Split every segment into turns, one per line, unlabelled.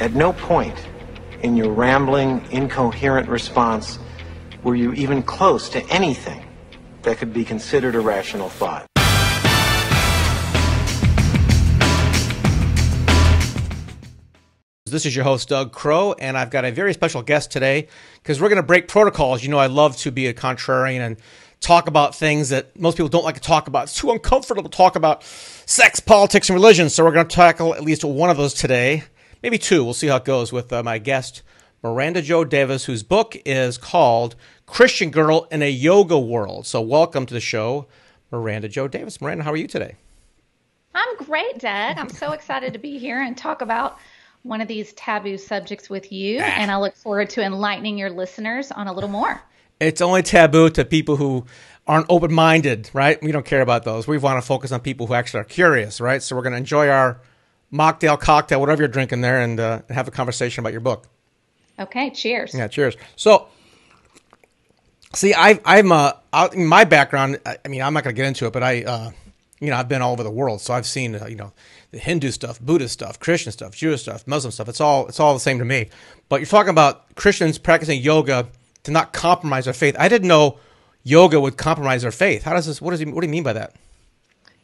At no point in your rambling, incoherent response were you even close to anything that could be considered a rational thought.
This is your host, Doug Crow, and I've got a very special guest today because we're going to break protocols. You know, I love to be a contrarian and talk about things that most people don't like to talk about. It's too uncomfortable to talk about sex, politics, and religion. So we're going to tackle at least one of those today, maybe two. We'll see how it goes with uh, my guest, Miranda Jo Davis, whose book is called Christian Girl in a Yoga World. So welcome to the show, Miranda Jo Davis. Miranda, how are you today?
I'm great, Doug. I'm so excited to be here and talk about one of these taboo subjects with you, ah. and I look forward to enlightening your listeners on a little more
it's only taboo to people who aren't open minded, right? We don't care about those. We want to focus on people who actually are curious, right? So we're going to enjoy our mocktail, cocktail, whatever you're drinking there, and uh, have a conversation about your book.
Okay, cheers.
Yeah, cheers. So, see, I, I'm uh, out my background. I mean, I'm not going to get into it, but I, uh, you know, I've been all over the world, so I've seen, uh, you know, the Hindu stuff, Buddhist stuff, Christian stuff, Jewish stuff, Muslim stuff. It's all, it's all the same to me. But you're talking about Christians practicing yoga to not compromise their faith. I didn't know yoga would compromise their faith. How does this? What does he? What do you mean by that?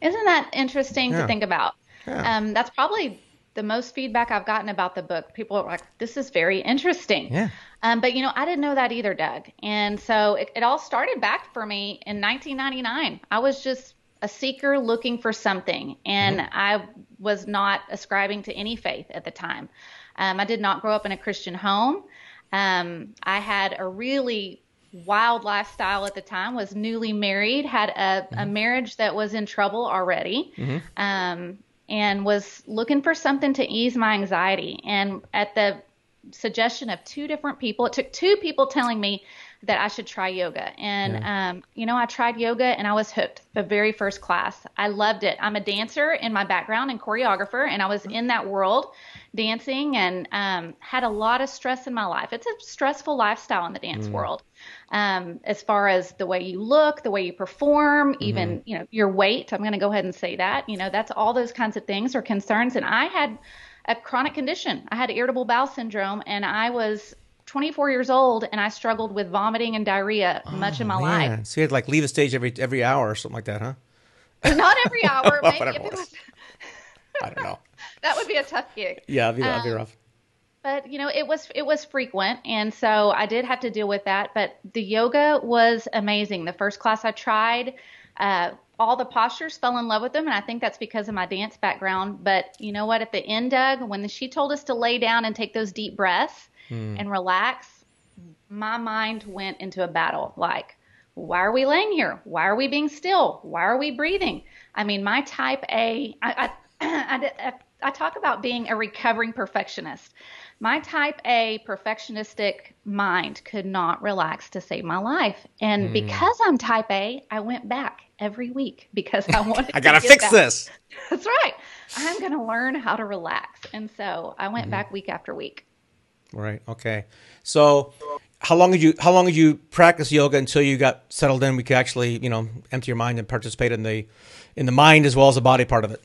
Isn't that interesting yeah. to think about? Yeah. Um, that's probably the most feedback I've gotten about the book. People are like, "This is very interesting." Yeah. Um, but you know, I didn't know that either, Doug. And so it, it all started back for me in 1999. I was just a seeker looking for something, and mm-hmm. I was not ascribing to any faith at the time. Um, I did not grow up in a Christian home. Um, I had a really wild lifestyle at the time was newly married had a, mm-hmm. a marriage that was in trouble already mm-hmm. um, and was looking for something to ease my anxiety. And at the suggestion of two different people it took two people telling me that I should try yoga. And, yeah. um, you know, I tried yoga and I was hooked the very first class. I loved it. I'm a dancer in my background and choreographer, and I was in that world dancing and um, had a lot of stress in my life. It's a stressful lifestyle in the dance mm. world. Um, as far as the way you look, the way you perform, mm-hmm. even you know your weight. I'm going to go ahead and say that. You know that's all those kinds of things are concerns. And I had a chronic condition. I had irritable bowel syndrome, and I was 24 years old, and I struggled with vomiting and diarrhea oh, much of my man. life.
So you had like leave the stage every every hour or something like that, huh?
Not every hour. maybe if it was.
I don't know
that would be a tough gig.
Yeah, that'd be, that'd be um, rough.
But you know, it was it was frequent, and so I did have to deal with that. But the yoga was amazing. The first class I tried, uh, all the postures fell in love with them, and I think that's because of my dance background. But you know what? At the end, Doug, when she told us to lay down and take those deep breaths hmm. and relax, my mind went into a battle. Like, why are we laying here? Why are we being still? Why are we breathing? I mean, my type A, I, I, I, I talk about being a recovering perfectionist. My type A perfectionistic mind could not relax to save my life. And mm. because I'm type A, I went back every week because I wanted
I got to fix this.
That's right. I'm going to learn how to relax. And so I went mm back week after week.
Right. Okay. So how long did you how long did you practice yoga until you got settled in we could actually, you know, empty your mind and participate in the in the mind as well as the body part of it?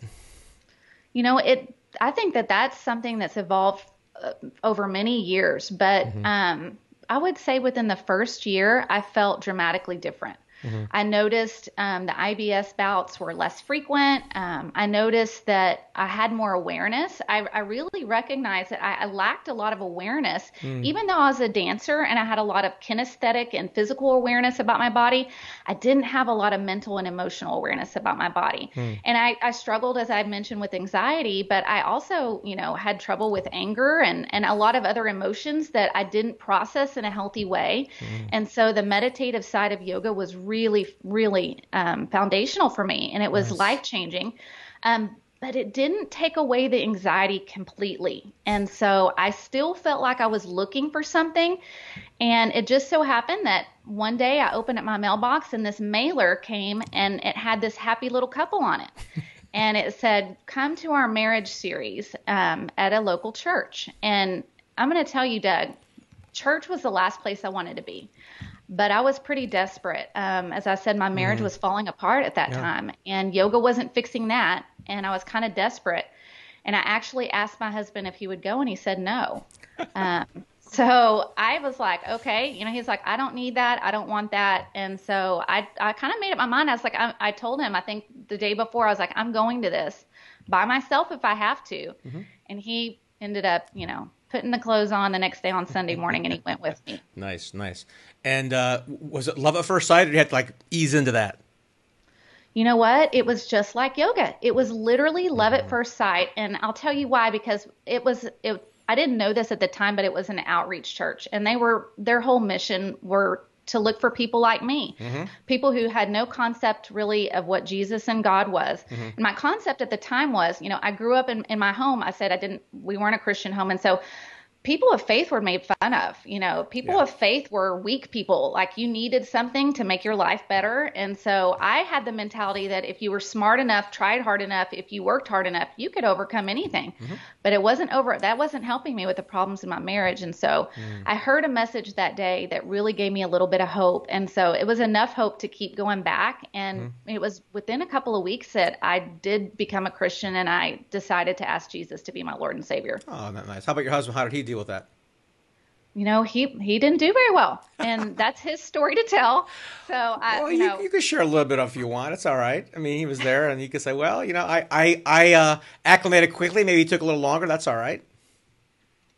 you know, it. I think that that's something that's evolved uh, over many years, but mm-hmm. um, I would say within the first year, I felt dramatically different. Mm-hmm. I noticed um, the IBS bouts were less frequent. Um, I noticed that I had more awareness. I, I really recognized that I, I, lacked a lot of awareness, mm. even though I was a dancer and I had a lot of kinesthetic and physical awareness about my body. I didn't have a lot of mental and emotional awareness about my body. Mm. And I, I struggled, as I mentioned, with anxiety, but I also, you know, had trouble with anger and, and a lot of other emotions that I didn't process in a healthy way. Mm. And so the meditative side of yoga was really really, um, foundational for me, and it was nice. life changing. Um, but it didn't take away the anxiety completely. And so I still felt like I was looking for something. And it just so happened that one day I opened up my mailbox and this mailer came and it had this happy little couple on it. and it said, Come to our marriage series um, at a local church. And I'm going to tell you, Doug, church was the last place I wanted to be but I was pretty desperate. Um, as I said, my marriage mm. was falling apart at that yeah. time, and yoga wasn't fixing that, and I was kind of desperate. And I actually asked my husband if he would go, and he said no. Um, so I was like, okay, you know, he's like, I don't need that, I don't want that, and so I I kind of made up my mind. I was like, I, I told him, I think the day before, I was like, I'm going to this by myself if I have to, mm-hmm. and he ended up, you know, putting the clothes on the next day on Sunday morning, and he went with me.
Nice, nice. And uh, was it love at first sight, or did you have to like ease into that?
You know what? It was just like yoga. It was literally love at mm-hmm. first sight, and I'll tell you why. Because it was it. I didn't know this at the time, but it was an outreach church, and they were their whole mission were to look for people like me, mm-hmm. people who had no concept really of what Jesus and God was. Mm-hmm. And my concept at the time was, you know, I grew up in, in my home. I said I didn't, we weren't a Christian home. And so people of faith were made fun of. You know, people yeah. of faith were weak people. Like you needed something to make your life better. And so I had the mentality that if you were smart enough, tried hard enough, if you worked hard enough, you could overcome anything. Mm-hmm. But it wasn't over. That wasn't helping me with the problems in my marriage. And so mm. I heard a message that day that really gave me a little bit of hope. And so it was enough hope to keep going back. And mm. it was within a couple of weeks that I did become a Christian and I decided to ask Jesus to be my Lord and Savior.
Oh, that's nice. How about your husband? How did he deal with that?
you know, he he didn't do very well, and that's his story to tell. So I,
well,
you,
you,
know,
you could share a little bit if you want. It's all right. I mean, he was there, and you could say, well, you know, I I I uh, acclimated quickly. Maybe it took a little longer. That's all right.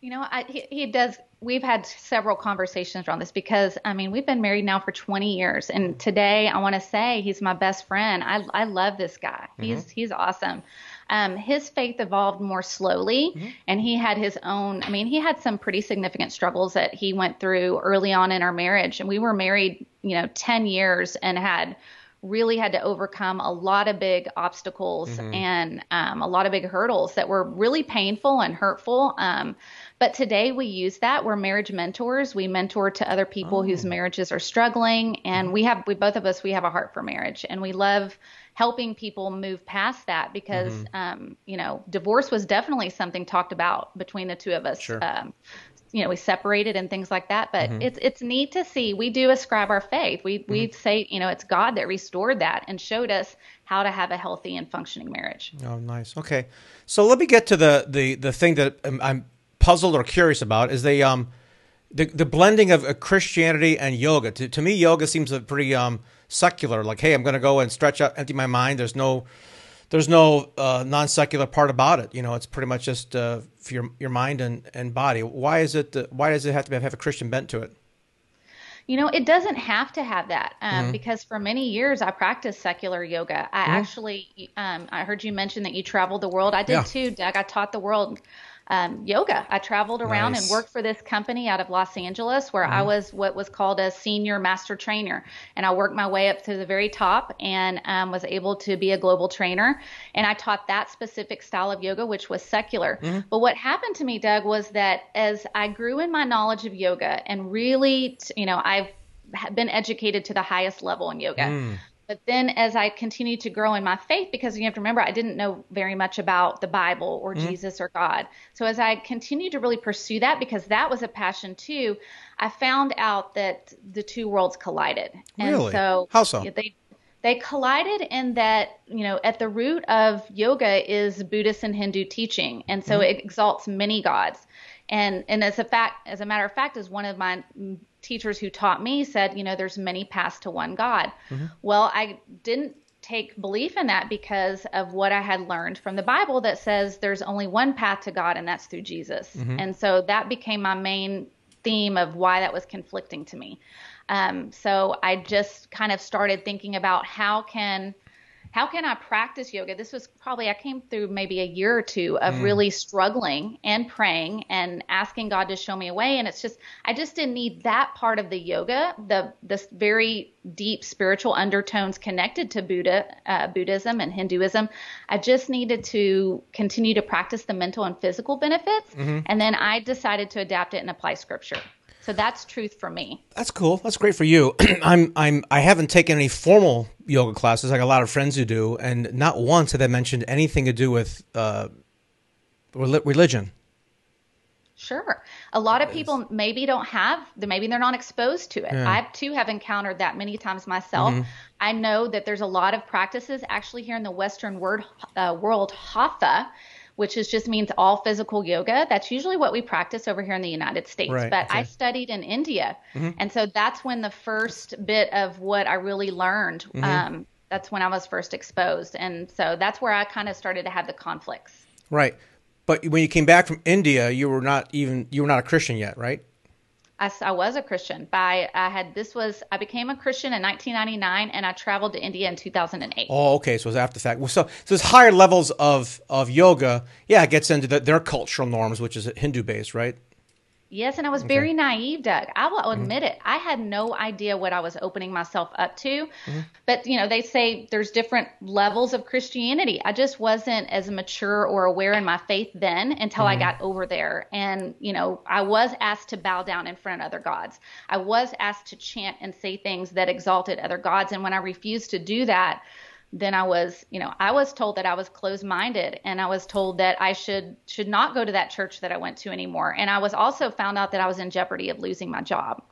You know, I, he, he does. We've had several conversations around this because I mean, we've been married now for 20 years, and today I want to say he's my best friend. I I love this guy. He's mm-hmm. he's awesome. Um, his faith evolved more slowly, mm-hmm. and he had his own. I mean, he had some pretty significant struggles that he went through early on in our marriage, and we were married, you know, 10 years and had really had to overcome a lot of big obstacles mm-hmm. and um, a lot of big hurdles that were really painful and hurtful. Um, but today we use that. We're marriage mentors. We mentor to other people oh. whose marriages are struggling, and mm-hmm. we have we both of us we have a heart for marriage, and we love helping people move past that because mm-hmm. um, you know divorce was definitely something talked about between the two of us.
Sure.
Um, you know we separated and things like that but mm-hmm. it's it's neat to see we do ascribe our faith we mm-hmm. we say you know it's god that restored that and showed us how to have a healthy and functioning marriage
oh nice okay so let me get to the the the thing that i'm, I'm puzzled or curious about is the um the, the blending of uh, christianity and yoga to, to me yoga seems a pretty um secular. Like, hey, I'm going to go and stretch out, empty my mind. There's no, there's no uh, non secular part about it. You know, it's pretty much just uh, for your your mind and, and body. Why is it? Uh, why does it have to have a Christian bent to it?
You know, it doesn't have to have that um, mm-hmm. because for many years I practiced secular yoga. I mm-hmm. actually, um, I heard you mention that you traveled the world. I did yeah. too, Doug. I taught the world um, yoga. I traveled around nice. and worked for this company out of Los Angeles where mm-hmm. I was what was called a senior master trainer. And I worked my way up to the very top and um, was able to be a global trainer. And I taught that specific style of yoga, which was secular. Mm-hmm. But what happened to me, Doug, was that as I grew in my knowledge of yoga and really, you know, I've been educated to the highest level in yoga. Mm. But then as I continued to grow in my faith, because you have to remember, I didn't know very much about the Bible or mm-hmm. Jesus or God. So as I continued to really pursue that, because that was a passion too, I found out that the two worlds collided.
Really?
And so
how so?
They they collided in that you know at the root of yoga is Buddhist and Hindu teaching, and so mm-hmm. it exalts many gods. And and as a fact, as a matter of fact, as one of my teachers who taught me said, you know, there's many paths to one God. Mm-hmm. Well, I didn't take belief in that because of what I had learned from the Bible that says there's only one path to God and that's through Jesus. Mm-hmm. And so that became my main theme of why that was conflicting to me. Um, so I just kind of started thinking about how can how can I practice yoga? This was probably, I came through maybe a year or two of mm. really struggling and praying and asking God to show me a way. And it's just, I just didn't need that part of the yoga, the, this very deep spiritual undertones connected to Buddha, uh, Buddhism and Hinduism. I just needed to continue to practice the mental and physical benefits. Mm-hmm. And then I decided to adapt it and apply scripture. So that's truth for me.
That's cool. That's great for you. I'm I'm I haven't taken any formal yoga classes like a lot of friends who do, and not once have they mentioned anything to do with uh, religion.
Sure. A lot of people maybe don't have, maybe they're not exposed to it. Yeah. I too have encountered that many times myself. Mm-hmm. I know that there's a lot of practices actually here in the Western word, uh, world, hatha, which is just means all physical yoga. That's usually what we practice over here in the United States.
Right,
but
okay.
I studied in India, mm-hmm. and so that's when the first bit of what I really learned. Mm-hmm. Um, that's when I was first exposed, and so that's where I kind of started to have the conflicts.
Right, but when you came back from India, you were not even you were not a Christian yet, right?
I, I was a Christian. By I had this was I became a Christian in 1999, and I traveled to India in 2008.
Oh, okay, so it was after the fact. Well, so so there's higher levels of of yoga. Yeah, it gets into the, their cultural norms, which is Hindu based, right?
Yes, and I was okay. very naive, Doug. I will mm-hmm. admit it. I had no idea what I was opening myself up to. Mm-hmm. But, you know, they say there's different levels of Christianity. I just wasn't as mature or aware in my faith then until mm-hmm. I got over there. And, you know, I was asked to bow down in front of other gods. I was asked to chant and say things that exalted other gods. And when I refused to do that, then I was, you know, I was told that I was closed-minded and I was told that I should should not go to that church that I went to anymore. And I was also found out that I was in jeopardy of losing my job.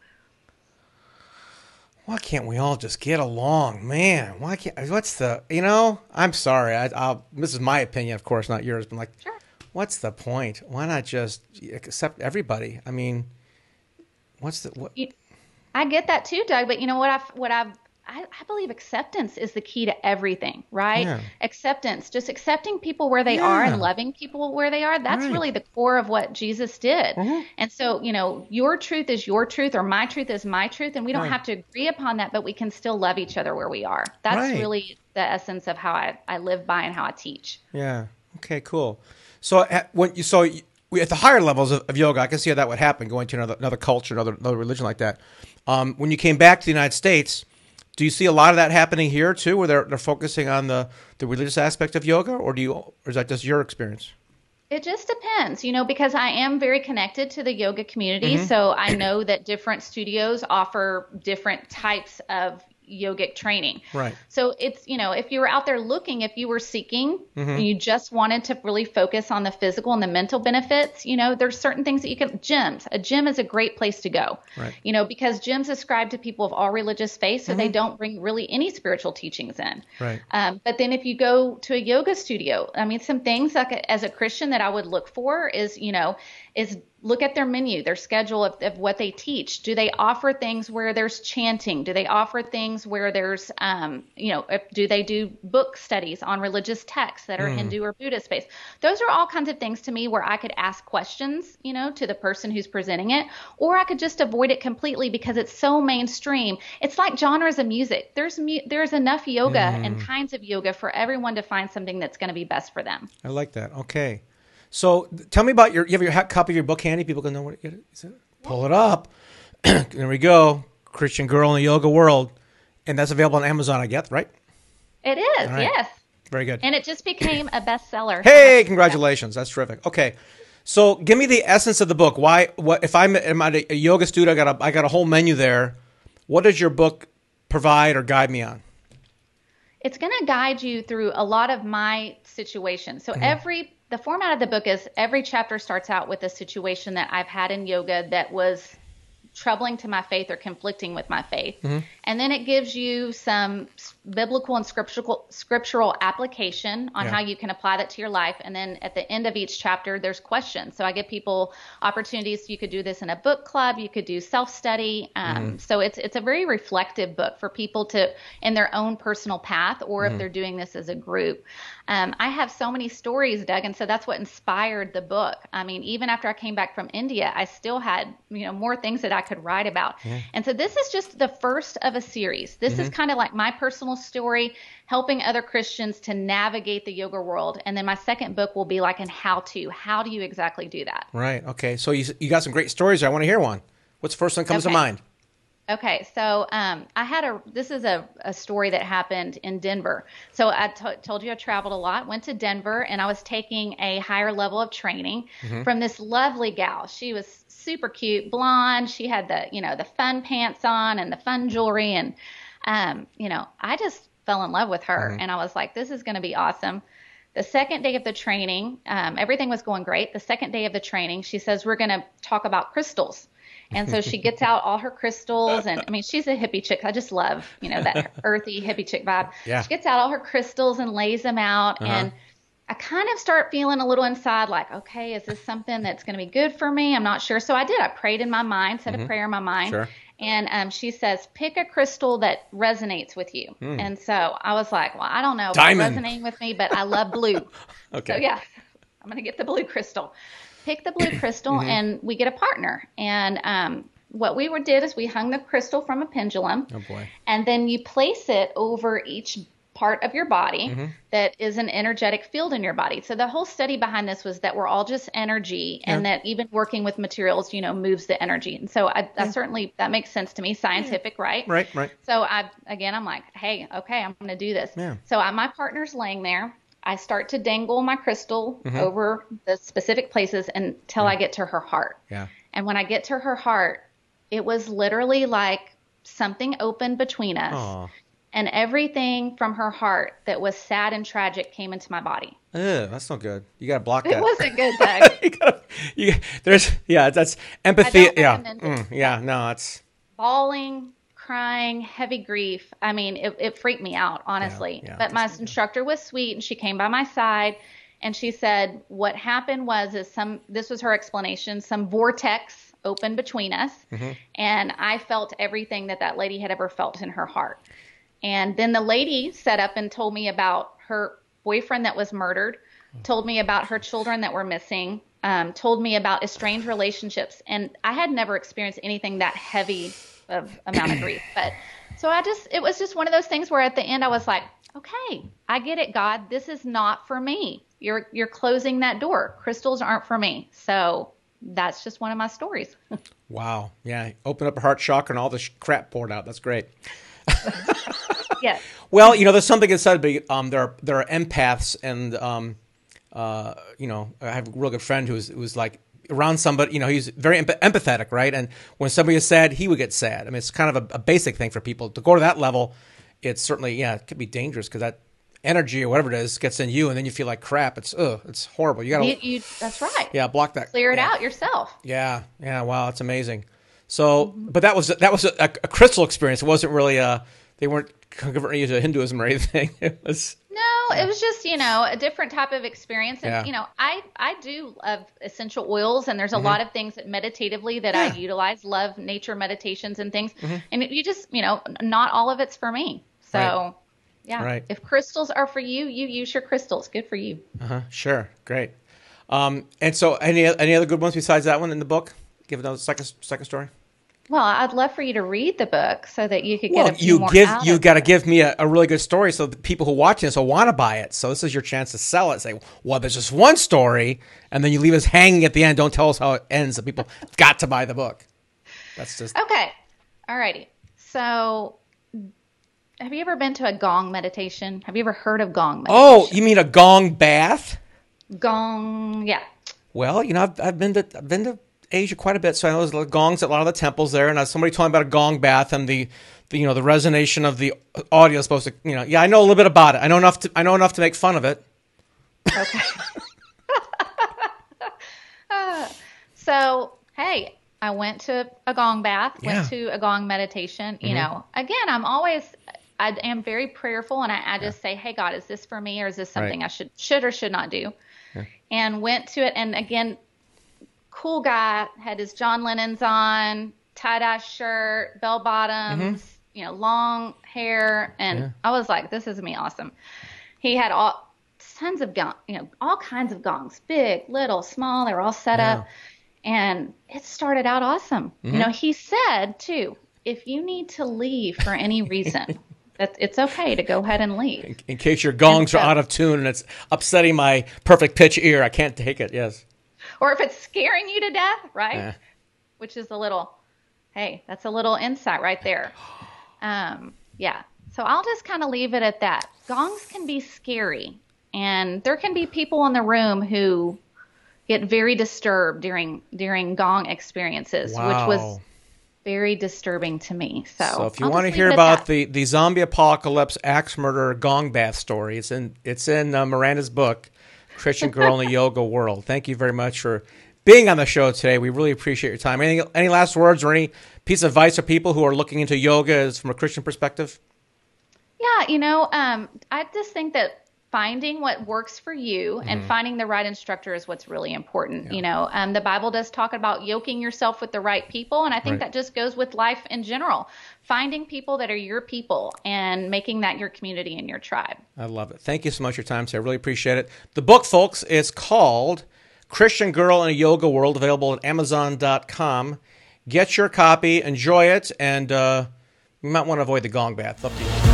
Why can't we all just get along, man? Why can't? What's the? You know, I'm sorry. I, I'll, this is my opinion, of course, not yours. But like,
sure.
what's the point? Why not just accept everybody? I mean, what's the what?
I get that too, Doug. But you know what? I've what I've I, I, believe acceptance is the key to everything, right? Yeah. Acceptance, just accepting people where they yeah. are and loving people where they are. That's right. really the core of what Jesus did. Mm-hmm. And so, you know, your truth is your truth or my truth is my truth. And we don't right. have to agree upon that, but we can still love each other where we are. That's right. really the essence of how I, I live by and how I teach.
Yeah. Okay, cool. So, when you, so at the higher levels of, of, yoga, I can see how that would happen going to another, another culture, another, another religion like that. Um, when you came back to the United States, do you see a lot of that happening here too, where they're they're focusing on the the religious aspect of yoga, or do you, or is that just your experience?
It just depends, you know, because I am very connected to the yoga community. Mm-hmm. So I know that different studios offer different types of yogic training.
Right.
So it's, you know, if you were out there looking, if you were seeking, mm-hmm. you just wanted to really focus on the physical and the mental benefits, you know, there's certain things that you can gyms. A gym is a great place to go.
Right.
You know, because gyms ascribe to people of all religious faiths, so mm-hmm. they don't bring really any spiritual teachings in.
Right.
Um, but then if you go to a yoga studio, I mean, some things like as a Christian that I would look for is, you know, is look at their menu, their schedule of, of, what they teach. Do they offer things where there's chanting? Do they offer things where there's, um, you know, do they do book studies on religious texts that are mm. Hindu or Buddhist based? Those are all kinds of things to me where I could ask questions, you know, to the person who's presenting it, or I could just avoid it completely because it's so mainstream. It's like genres of music. There's mu- there's enough yoga mm. and kinds of yoga for everyone to find something that's going to be best for them.
I like that. Okay. So tell me about your. You have your copy of your book handy. People can know what it is. It? Pull it up. there we go. Christian girl in the yoga world, and that's available on Amazon. I guess, right?
It is. Right. Yes.
Very good.
And it just became a bestseller.
Hey, congratulations! That's terrific. Okay. So, give me the essence of the book. Why? What? If I'm, am I a yoga student? I got a, I got a whole menu there. What does your book provide or guide me on?
It's going to guide you through a lot of my situations. So mm-hmm. every the format of the book is every chapter starts out with a situation that I've had in yoga that was troubling to my faith or conflicting with my faith. Mm-hmm. And then it gives you some biblical and scriptural scriptural application on yeah. how you can apply that to your life. And then at the end of each chapter, there's questions. So I give people opportunities. You could do this in a book club. You could do self study. Um, mm-hmm. So it's it's a very reflective book for people to in their own personal path, or mm-hmm. if they're doing this as a group. Um, I have so many stories, Doug, and so that's what inspired the book. I mean, even after I came back from India, I still had you know more things that I could write about. Yeah. And so this is just the first of a series. This mm-hmm. is kind of like my personal story, helping other Christians to navigate the yoga world. And then my second book will be like an how to. How do you exactly do that?
Right. Okay. So you you got some great stories. I want to hear one. What's the first one comes okay. to mind?
Okay, so um, I had a. This is a, a story that happened in Denver. So I t- told you I traveled a lot. Went to Denver, and I was taking a higher level of training mm-hmm. from this lovely gal. She was super cute, blonde. She had the you know the fun pants on and the fun jewelry, and um, you know I just fell in love with her, mm-hmm. and I was like, this is going to be awesome. The second day of the training, um, everything was going great. The second day of the training, she says we're going to talk about crystals. And so she gets out all her crystals, and I mean, she's a hippie chick. I just love, you know, that earthy hippie chick vibe.
Yeah.
She gets out all her crystals and lays them out, uh-huh. and I kind of start feeling a little inside, like, okay, is this something that's going to be good for me? I'm not sure. So I did. I prayed in my mind, said mm-hmm. a prayer in my mind. Sure. And um, she says, pick a crystal that resonates with you. Mm. And so I was like, well, I don't know if
Diamond.
it's resonating with me, but I love blue.
okay.
So yeah, I'm going to get the blue crystal. Pick the blue crystal, mm-hmm. and we get a partner. And um, what we did is we hung the crystal from a pendulum.
Oh boy.
And then you place it over each part of your body mm-hmm. that is an energetic field in your body. So the whole study behind this was that we're all just energy yeah. and that even working with materials, you know, moves the energy. And so I, yeah. certainly that makes sense to me, scientific, yeah. right?
Right, right.
So I again I'm like, "Hey, okay, I'm going to do this." So I, my partner's laying there. I start to dangle my crystal mm-hmm. over the specific places until I get to her heart.
Yeah.
And when I get to her heart, it was literally like something opened between us. Aww and everything from her heart that was sad and tragic came into my body.
Ugh, that's not good. You got to block that.
It wasn't good, Doug. you gotta,
you, there's, yeah, that's empathy. Yeah, mm, yeah, no, it's
bawling, crying, heavy grief. I mean, it, it freaked me out, honestly. Yeah, yeah, but my instructor was sweet, and she came by my side, and she said, "What happened was, is some. This was her explanation. Some vortex opened between us, mm-hmm. and I felt everything that that lady had ever felt in her heart." And then the lady set up and told me about her boyfriend that was murdered, told me about her children that were missing, um, told me about estranged relationships. And I had never experienced anything that heavy of amount of grief. But so I just, it was just one of those things where at the end I was like, okay, I get it, God. This is not for me. You're, you're closing that door. Crystals aren't for me. So that's just one of my stories.
wow. Yeah. Open up a heart chakra and all this crap poured out. That's great.
yes.
Well, you know, there's something inside, but um, there are there are empaths, and um, uh, you know, I have a real good friend who's who's like around somebody, you know, he's very empathetic, right? And when somebody is sad, he would get sad. I mean, it's kind of a, a basic thing for people to go to that level. It's certainly, yeah, it could be dangerous because that energy or whatever it is gets in you, and then you feel like crap. It's ugh, it's horrible. You gotta,
you, you, that's right.
Yeah, block that.
Clear it
yeah.
out yourself.
Yeah, yeah. Wow, it's amazing. So, mm-hmm. but that was that was a, a, crystal experience. It wasn't really a. They weren't converting you to Hinduism or anything. It was
it was just you know a different type of experience, and
yeah.
you know I I do love essential oils, and there's a mm-hmm. lot of things that meditatively that yeah. I utilize. Love nature meditations and things, mm-hmm. and you just you know not all of it's for me. So.
Right.
Yeah.
Right.
If crystals are for you, you use your crystals. Good for you.
Uh huh. Sure. Great. Um, and so, any any other good ones besides that one in the book? Give another second second story.
Well, I'd love for you to read the book so that you could get
well, you give you got to give me a, a, really good story so the people who watch this will want to buy it. So this is your chance to sell it. Say, well, there's just one story, and then you leave us hanging at the end. Don't tell us how it ends. So people got to buy the book. That's just
okay. All righty. So, have you ever been to a gong meditation? Have you ever heard of gong
meditation? Oh, you mean a gong bath?
Gong, yeah.
Well, you know, I've, I've been to I've been to Asia quite a bit, so I know there's gongs at a lot of the temples there. And somebody told me about a gong bath and the, the you know the resonation of the audio is supposed to you know yeah I know a little bit about it. I know enough to I know enough to make fun of it.
Okay. uh, so hey, I went to a gong bath, went to a gong meditation. You mm-hmm. know, again, I'm always I am very prayerful, and I, I just yeah. say, hey God, is this for me, or is this something right. I should should or should not do? Yeah. And went to it, and again, cool guy, had his John Lennon's on, tie dye shirt, bell bottoms, mm-hmm. you know, long hair, and yeah. I was like, this is me awesome. He had all tons of gong, you know, all kinds of gongs, big, little, small. They were all set up, and it started out awesome. Mm-hmm. You know, he said too, if you need to leave for any reason. that it's okay to go ahead and leave.
In, in case your gongs so, are out of tune and it's upsetting my perfect pitch ear, I can't take it. Yes
or if it's scaring you to death, right? Yeah. Which is a little, hey, that's a little insight right there. Um, yeah. So I'll just kind of leave it at that. Gongs can be scary, and there can be people in the room who get very disturbed during during gong experiences,
wow.
which was very disturbing to me. So,
so if you want to hear about the, the zombie apocalypse axe murder gong bath story, it's in it's in uh, Miranda's book. Christian Girl in the Yoga World. Thank you very much for being on the show today. We really appreciate your time. Any any last words or any piece of advice for people who are looking into yoga from a Christian perspective?
Yeah, you know, um, I just think that finding what works for you mm-hmm. and finding the right instructor is what's really important. Yeah. You know, um, the Bible does talk about yoking yourself with the right people, and I think right. that just goes with life in general. Finding people that are your people and making that your community and your tribe.
I love it. Thank you so much for your time, Sarah. I really appreciate it. The book, folks, is called Christian Girl in a Yoga World, available at Amazon.com. Get your copy, enjoy it, and uh, you might want to avoid the gong bath. Up to you.